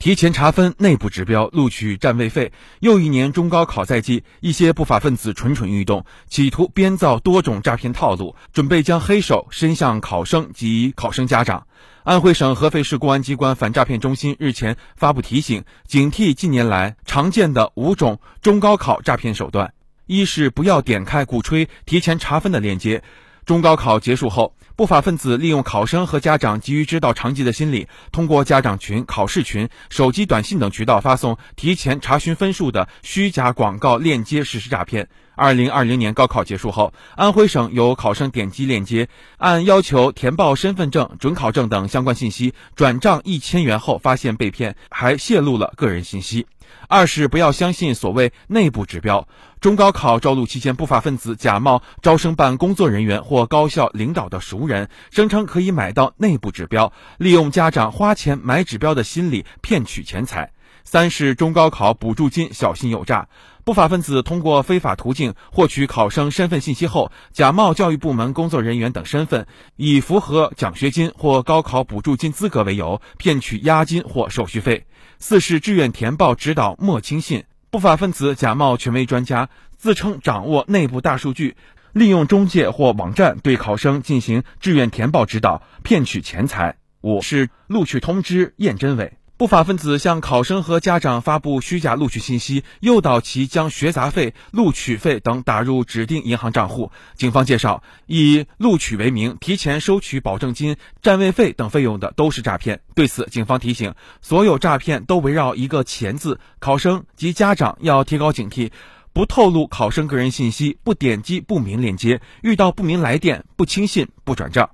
提前查分内部指标，录取占位费。又一年中高考在即，一些不法分子蠢蠢欲动，企图编造多种诈骗套路，准备将黑手伸向考生及考生家长。安徽省合肥市公安机关反诈骗中心日前发布提醒，警惕近年来常见的五种中高考诈骗手段：一是不要点开鼓吹提前查分的链接。中高考结束后，不法分子利用考生和家长急于知道成绩的心理，通过家长群、考试群、手机短信等渠道发送提前查询分数的虚假广告链接实施诈骗。二零二零年高考结束后，安徽省有考生点击链接，按要求填报身份证、准考证等相关信息，转账一千元后发现被骗，还泄露了个人信息。二是不要相信所谓内部指标。中高考招录期间，不法分子假冒招生办工作人员或高校领导的熟人，声称可以买到内部指标，利用家长花钱买指标的心理骗取钱财。三是中高考补助金小心有诈。不法分子通过非法途径获取考生身份信息后，假冒教育部门工作人员等身份，以符合奖学金或高考补助金资格为由，骗取押金或手续费。四是志愿填报指导莫轻信。不法分子假冒权威专家，自称掌握内部大数据，利用中介或网站对考生进行志愿填报指导，骗取钱财。五是录取通知验真伪。不法分子向考生和家长发布虚假录取信息，诱导其将学杂费、录取费等打入指定银行账户。警方介绍，以录取为名提前收取保证金、占位费等费用的都是诈骗。对此，警方提醒，所有诈骗都围绕一个“钱”字，考生及家长要提高警惕，不透露考生个人信息，不点击不明链接，遇到不明来电不轻信、不转账。